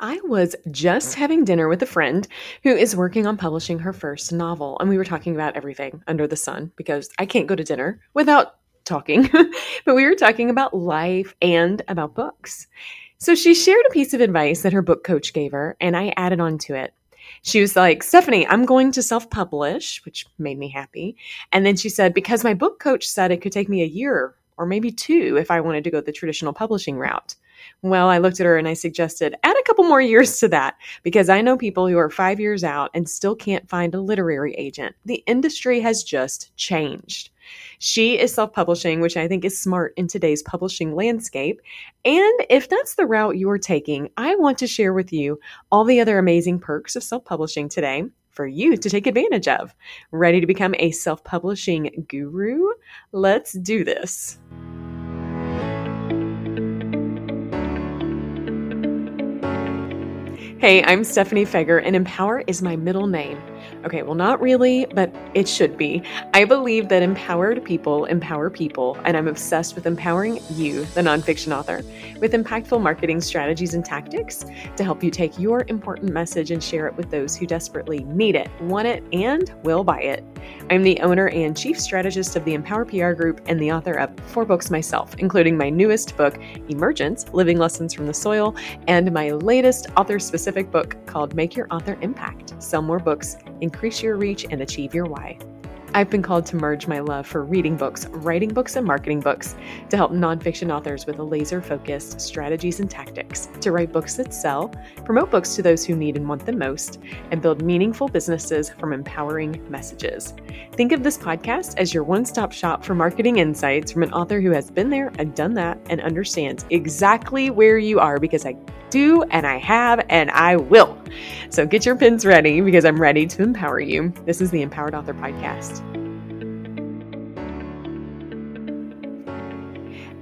I was just having dinner with a friend who is working on publishing her first novel, and we were talking about everything under the sun because I can't go to dinner without talking. but we were talking about life and about books. So she shared a piece of advice that her book coach gave her, and I added on to it. She was like, Stephanie, I'm going to self publish, which made me happy. And then she said, because my book coach said it could take me a year or maybe two if I wanted to go the traditional publishing route. Well, I looked at her and I suggested add a couple more years to that because I know people who are five years out and still can't find a literary agent. The industry has just changed. She is self publishing, which I think is smart in today's publishing landscape. And if that's the route you're taking, I want to share with you all the other amazing perks of self publishing today for you to take advantage of. Ready to become a self publishing guru? Let's do this. Hey, I'm Stephanie Feger, and Empower is my middle name. Okay, well, not really, but it should be. I believe that empowered people empower people, and I'm obsessed with empowering you, the nonfiction author, with impactful marketing strategies and tactics to help you take your important message and share it with those who desperately need it, want it, and will buy it. I'm the owner and chief strategist of the Empower PR Group and the author of four books myself, including my newest book, Emergence Living Lessons from the Soil, and my latest author specific book called Make Your Author Impact Sell More Books your reach, and achieve your why. I've been called to merge my love for reading books, writing books, and marketing books to help nonfiction authors with laser focused strategies and tactics to write books that sell, promote books to those who need and want them most, and build meaningful businesses from empowering messages. Think of this podcast as your one stop shop for marketing insights from an author who has been there and done that and understands exactly where you are because I do and I have and I will. So get your pins ready because I'm ready to empower you. This is the Empowered Author Podcast.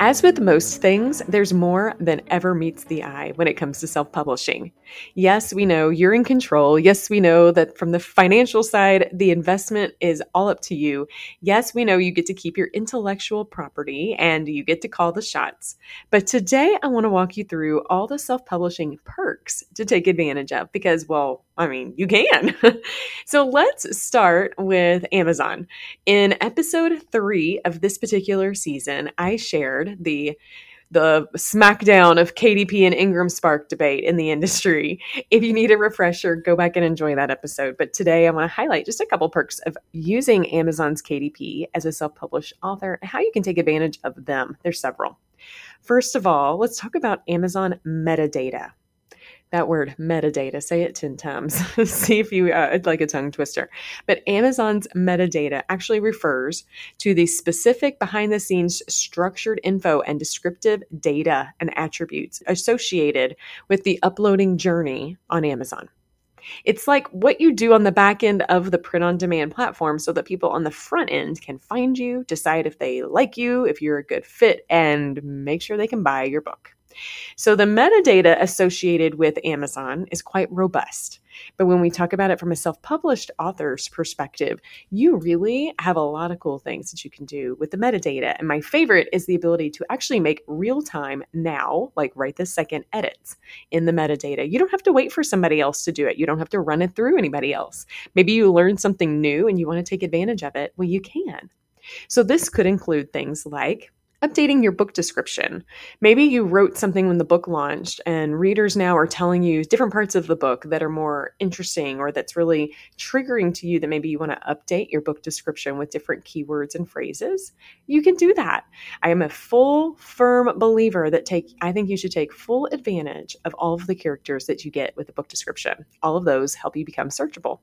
As with most things, there's more than ever meets the eye when it comes to self publishing. Yes, we know you're in control. Yes, we know that from the financial side, the investment is all up to you. Yes, we know you get to keep your intellectual property and you get to call the shots. But today, I want to walk you through all the self publishing perks to take advantage of because, well, I mean, you can. so let's start with Amazon. In episode three of this particular season, I shared the the smackdown of KDP and Ingram Spark debate in the industry. If you need a refresher, go back and enjoy that episode. But today I want to highlight just a couple perks of using Amazon's KDP as a self published author and how you can take advantage of them. There's several. First of all, let's talk about Amazon metadata that word metadata say it 10 times see if you uh, like a tongue twister but amazon's metadata actually refers to the specific behind the scenes structured info and descriptive data and attributes associated with the uploading journey on amazon it's like what you do on the back end of the print on demand platform so that people on the front end can find you, decide if they like you, if you're a good fit, and make sure they can buy your book. So the metadata associated with Amazon is quite robust. But when we talk about it from a self published author's perspective, you really have a lot of cool things that you can do with the metadata. And my favorite is the ability to actually make real time now, like right this second, edits in the metadata. You don't have to wait for somebody else to do it, you don't have to run it through anybody else. Maybe you learn something new and you want to take advantage of it. Well, you can. So, this could include things like updating your book description. Maybe you wrote something when the book launched, and readers now are telling you different parts of the book that are more interesting or that's really triggering to you that maybe you want to update your book description with different keywords and phrases. You can do that. I am a full, firm believer that take I think you should take full advantage of all of the characters that you get with the book description. All of those help you become searchable.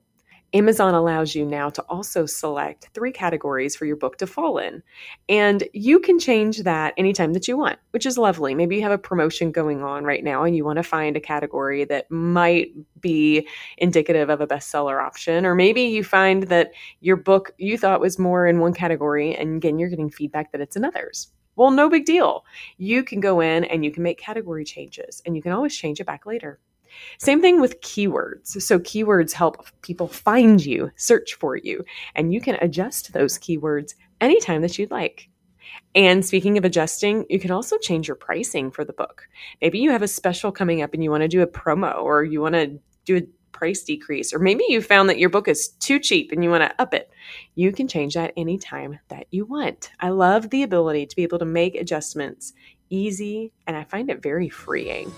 Amazon allows you now to also select three categories for your book to fall in. And you can change that anytime that you want, which is lovely. Maybe you have a promotion going on right now and you want to find a category that might be indicative of a bestseller option. Or maybe you find that your book you thought was more in one category and again, you're getting feedback that it's in others. Well, no big deal. You can go in and you can make category changes and you can always change it back later. Same thing with keywords. So, keywords help people find you, search for you, and you can adjust those keywords anytime that you'd like. And speaking of adjusting, you can also change your pricing for the book. Maybe you have a special coming up and you want to do a promo or you want to do a price decrease, or maybe you found that your book is too cheap and you want to up it. You can change that anytime that you want. I love the ability to be able to make adjustments easy, and I find it very freeing.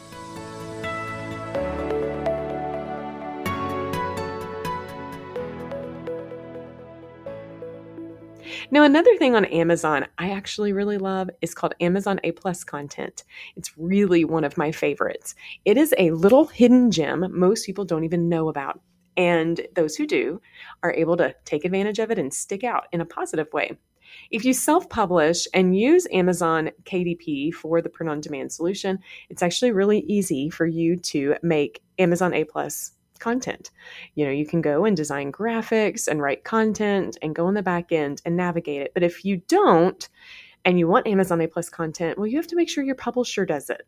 Now, another thing on Amazon I actually really love is called Amazon A Plus content. It's really one of my favorites. It is a little hidden gem most people don't even know about. And those who do are able to take advantage of it and stick out in a positive way. If you self publish and use Amazon KDP for the print on demand solution, it's actually really easy for you to make Amazon A Plus content. You know, you can go and design graphics and write content and go in the back end and navigate it. But if you don't, and you want Amazon A plus content, well, you have to make sure your publisher does it.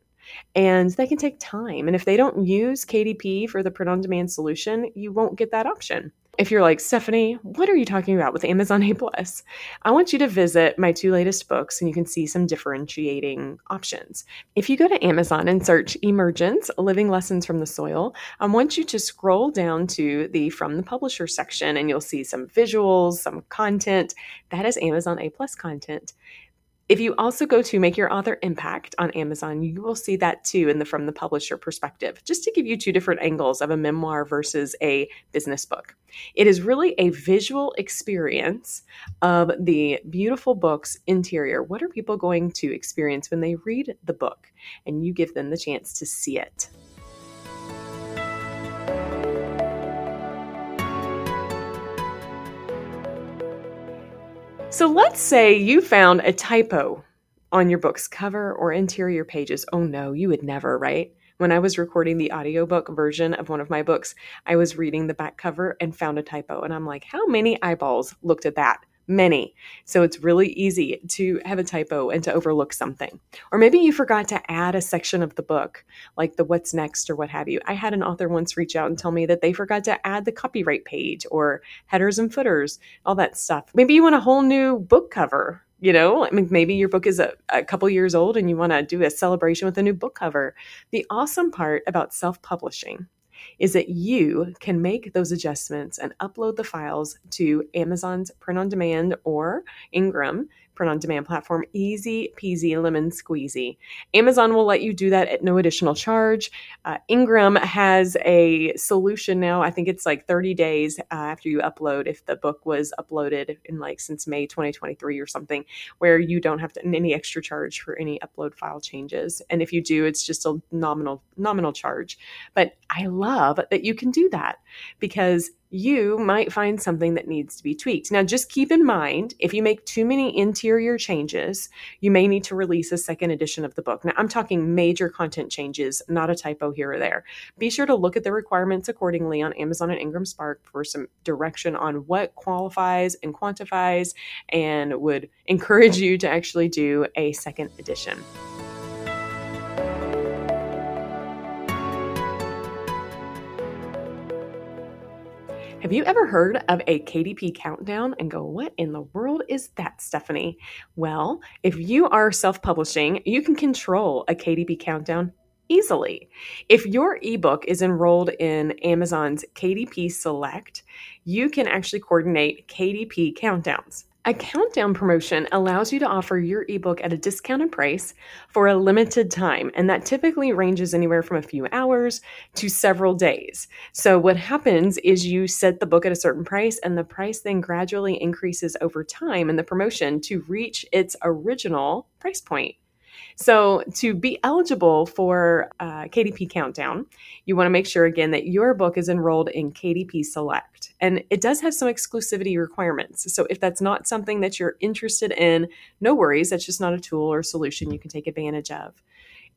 And that can take time. And if they don't use KDP for the print on demand solution, you won't get that option if you're like stephanie what are you talking about with amazon a plus? I want you to visit my two latest books and you can see some differentiating options. If you go to amazon and search emergence living lessons from the soil i want you to scroll down to the from the publisher section and you'll see some visuals some content. That is amazon a plus content if you also go to Make Your Author Impact on Amazon, you will see that too in the from the publisher perspective, just to give you two different angles of a memoir versus a business book. It is really a visual experience of the beautiful book's interior. What are people going to experience when they read the book? And you give them the chance to see it. So let's say you found a typo on your book's cover or interior pages. Oh no, you would never, right? When I was recording the audiobook version of one of my books, I was reading the back cover and found a typo. And I'm like, how many eyeballs looked at that? Many. So it's really easy to have a typo and to overlook something. Or maybe you forgot to add a section of the book, like the what's next or what have you. I had an author once reach out and tell me that they forgot to add the copyright page or headers and footers, all that stuff. Maybe you want a whole new book cover. You know, I mean, maybe your book is a, a couple years old and you want to do a celebration with a new book cover. The awesome part about self publishing is that you can make those adjustments and upload the files to Amazon's print on demand or Ingram print on demand platform. Easy peasy lemon squeezy. Amazon will let you do that at no additional charge. Uh, Ingram has a solution now. I think it's like 30 days uh, after you upload, if the book was uploaded in like since May 2023 or something, where you don't have to, any extra charge for any upload file changes. And if you do, it's just a nominal nominal charge. But I love that you can do that because you might find something that needs to be tweaked. Now, just keep in mind if you make too many interior changes, you may need to release a second edition of the book. Now, I'm talking major content changes, not a typo here or there. Be sure to look at the requirements accordingly on Amazon and Ingram Spark for some direction on what qualifies and quantifies, and would encourage you to actually do a second edition. Have you ever heard of a KDP countdown and go, what in the world is that, Stephanie? Well, if you are self publishing, you can control a KDP countdown easily. If your ebook is enrolled in Amazon's KDP Select, you can actually coordinate KDP countdowns. A countdown promotion allows you to offer your ebook at a discounted price for a limited time, and that typically ranges anywhere from a few hours to several days. So, what happens is you set the book at a certain price, and the price then gradually increases over time in the promotion to reach its original price point. So, to be eligible for uh, KDP Countdown, you want to make sure again that your book is enrolled in KDP Select. And it does have some exclusivity requirements. So, if that's not something that you're interested in, no worries. That's just not a tool or solution you can take advantage of.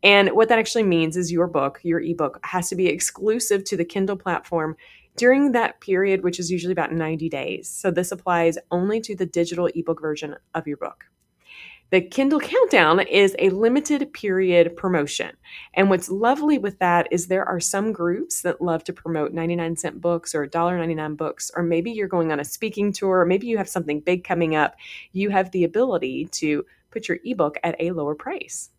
And what that actually means is your book, your ebook, has to be exclusive to the Kindle platform during that period, which is usually about 90 days. So, this applies only to the digital ebook version of your book. The Kindle Countdown is a limited period promotion. And what's lovely with that is there are some groups that love to promote 99 cent books or $1.99 books, or maybe you're going on a speaking tour, or maybe you have something big coming up. You have the ability to put your ebook at a lower price.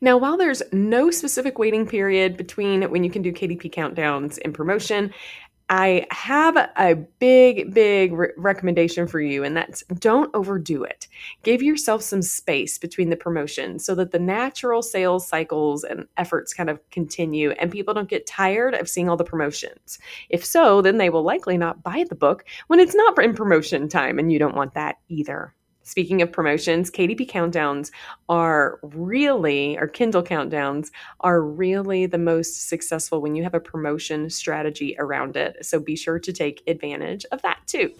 Now, while there's no specific waiting period between when you can do KDP countdowns and promotion, I have a big, big re- recommendation for you, and that's don't overdo it. Give yourself some space between the promotions so that the natural sales cycles and efforts kind of continue and people don't get tired of seeing all the promotions. If so, then they will likely not buy the book when it's not in promotion time, and you don't want that either. Speaking of promotions, KDP countdowns are really, or Kindle countdowns are really the most successful when you have a promotion strategy around it. So be sure to take advantage of that too.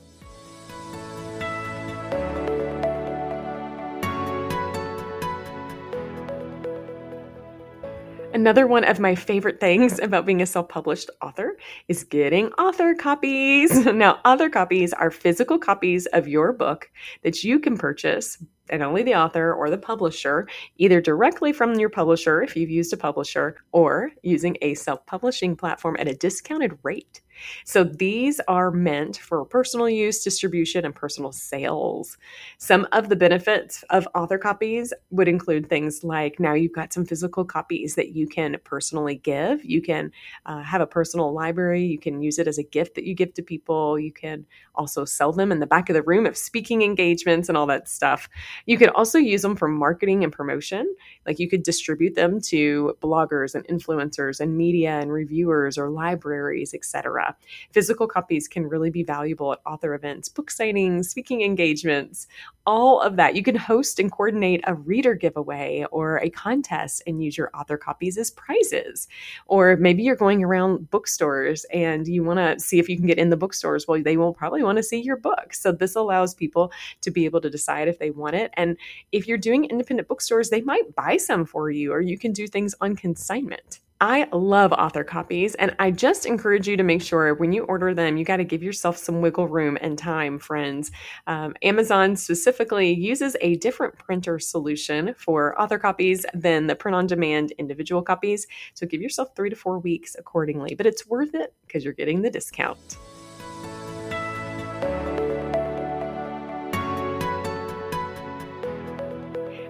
Another one of my favorite things about being a self published author is getting author copies. Now, author copies are physical copies of your book that you can purchase and only the author or the publisher, either directly from your publisher if you've used a publisher, or using a self publishing platform at a discounted rate. So these are meant for personal use, distribution, and personal sales. Some of the benefits of author copies would include things like now you've got some physical copies that you can personally give. You can uh, have a personal library. You can use it as a gift that you give to people. You can also sell them in the back of the room of speaking engagements and all that stuff. You could also use them for marketing and promotion. Like you could distribute them to bloggers and influencers and media and reviewers or libraries, etc. Physical copies can really be valuable at author events, book signings, speaking engagements, all of that. You can host and coordinate a reader giveaway or a contest and use your author copies as prizes. Or maybe you're going around bookstores and you want to see if you can get in the bookstores. Well, they will probably want to see your book. So this allows people to be able to decide if they want it. And if you're doing independent bookstores, they might buy some for you, or you can do things on consignment. I love author copies, and I just encourage you to make sure when you order them, you got to give yourself some wiggle room and time, friends. Um, Amazon specifically uses a different printer solution for author copies than the print on demand individual copies. So give yourself three to four weeks accordingly, but it's worth it because you're getting the discount.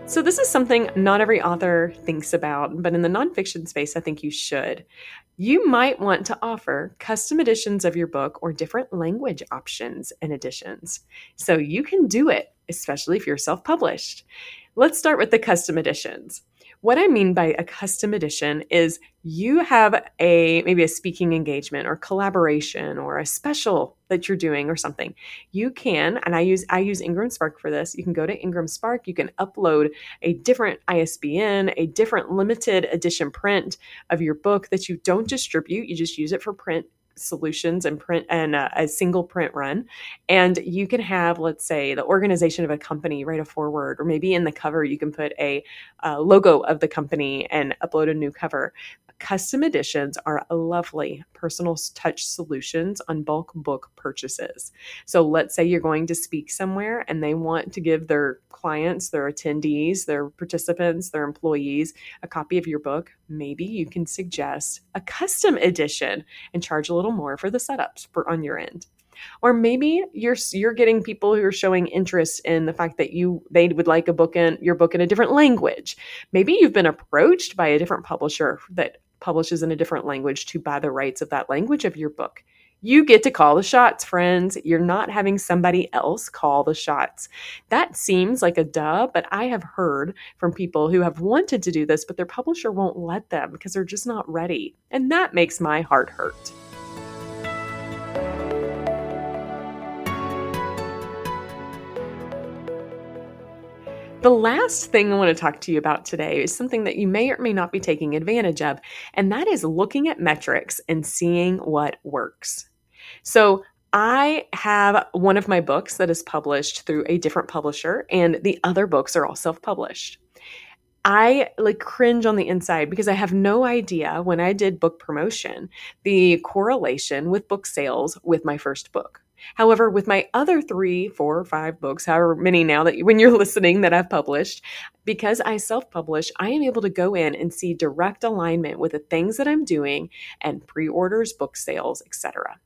So, this is something not every author thinks about, but in the nonfiction space, I think you should. You might want to offer custom editions of your book or different language options and editions. So, you can do it, especially if you're self published. Let's start with the custom editions. What I mean by a custom edition is you have a maybe a speaking engagement or collaboration or a special that you're doing or something. You can, and I use I use Ingram Spark for this. You can go to Ingram Spark, you can upload a different ISBN, a different limited edition print of your book that you don't distribute. You just use it for print solutions and print and uh, a single print run and you can have let's say the organization of a company write a foreword or maybe in the cover you can put a uh, logo of the company and upload a new cover Custom editions are lovely personal touch solutions on bulk book purchases. So let's say you're going to speak somewhere and they want to give their clients, their attendees, their participants, their employees a copy of your book. Maybe you can suggest a custom edition and charge a little more for the setups for on your end or maybe you're you're getting people who are showing interest in the fact that you they would like a book in your book in a different language maybe you've been approached by a different publisher that publishes in a different language to buy the rights of that language of your book. You get to call the shots, friends. You're not having somebody else call the shots. That seems like a duh, but I have heard from people who have wanted to do this, but their publisher won't let them because they're just not ready. And that makes my heart hurt. The last thing I want to talk to you about today is something that you may or may not be taking advantage of, and that is looking at metrics and seeing what works. So, I have one of my books that is published through a different publisher, and the other books are all self published. I like cringe on the inside because I have no idea when I did book promotion the correlation with book sales with my first book. However, with my other three, four, five books, however many now that when you're listening that I've published, because I self publish, I am able to go in and see direct alignment with the things that I'm doing and pre orders, book sales, etc.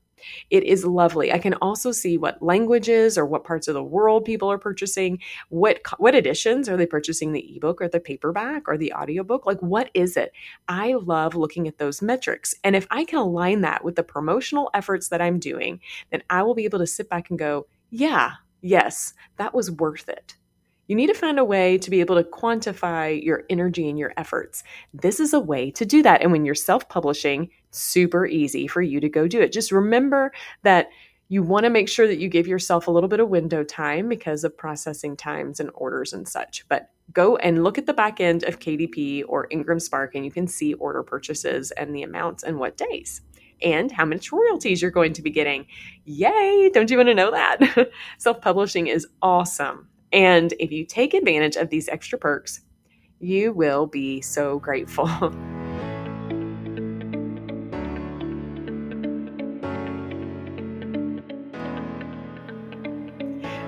It is lovely. I can also see what languages or what parts of the world people are purchasing. What what editions are they purchasing the ebook or the paperback or the audiobook? Like what is it? I love looking at those metrics. And if I can align that with the promotional efforts that I'm doing, then I will be able to sit back and go, "Yeah, yes, that was worth it." You need to find a way to be able to quantify your energy and your efforts. This is a way to do that. And when you're self publishing, super easy for you to go do it. Just remember that you want to make sure that you give yourself a little bit of window time because of processing times and orders and such. But go and look at the back end of KDP or Ingram Spark, and you can see order purchases and the amounts and what days and how much royalties you're going to be getting. Yay! Don't you want to know that? Self publishing is awesome. And if you take advantage of these extra perks, you will be so grateful.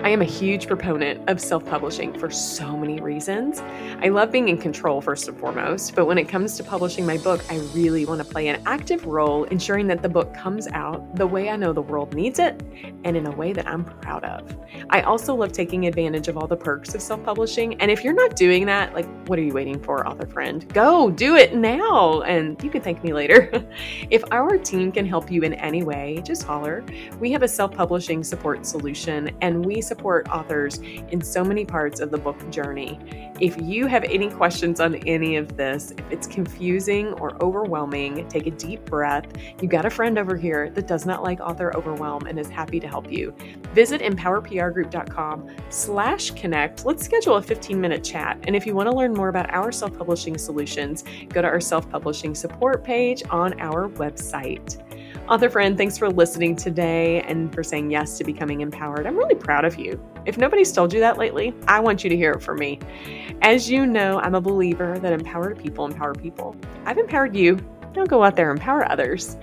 I am a huge proponent of self publishing for so many reasons. I love being in control, first and foremost, but when it comes to publishing my book, I really want to play an active role ensuring that the book comes out the way I know the world needs it and in a way that I'm proud of. I also love taking advantage of all the perks of self publishing. And if you're not doing that, like, what are you waiting for, author friend? Go do it now, and you can thank me later. if our team can help you in any way, just holler. We have a self publishing support solution, and we support authors in so many parts of the book journey. If you have any questions on any of this, if it's confusing or overwhelming, take a deep breath. You've got a friend over here that does not like author overwhelm and is happy to help you. Visit empowerprgroup.com slash connect. Let's schedule a 15 minute chat. And if you want to learn more about our self-publishing solutions, go to our self-publishing support page on our website. Author friend, thanks for listening today and for saying yes to becoming empowered. I'm really proud of you. If nobody's told you that lately, I want you to hear it from me. As you know, I'm a believer that empowered people empower people. I've empowered you. Don't go out there and empower others.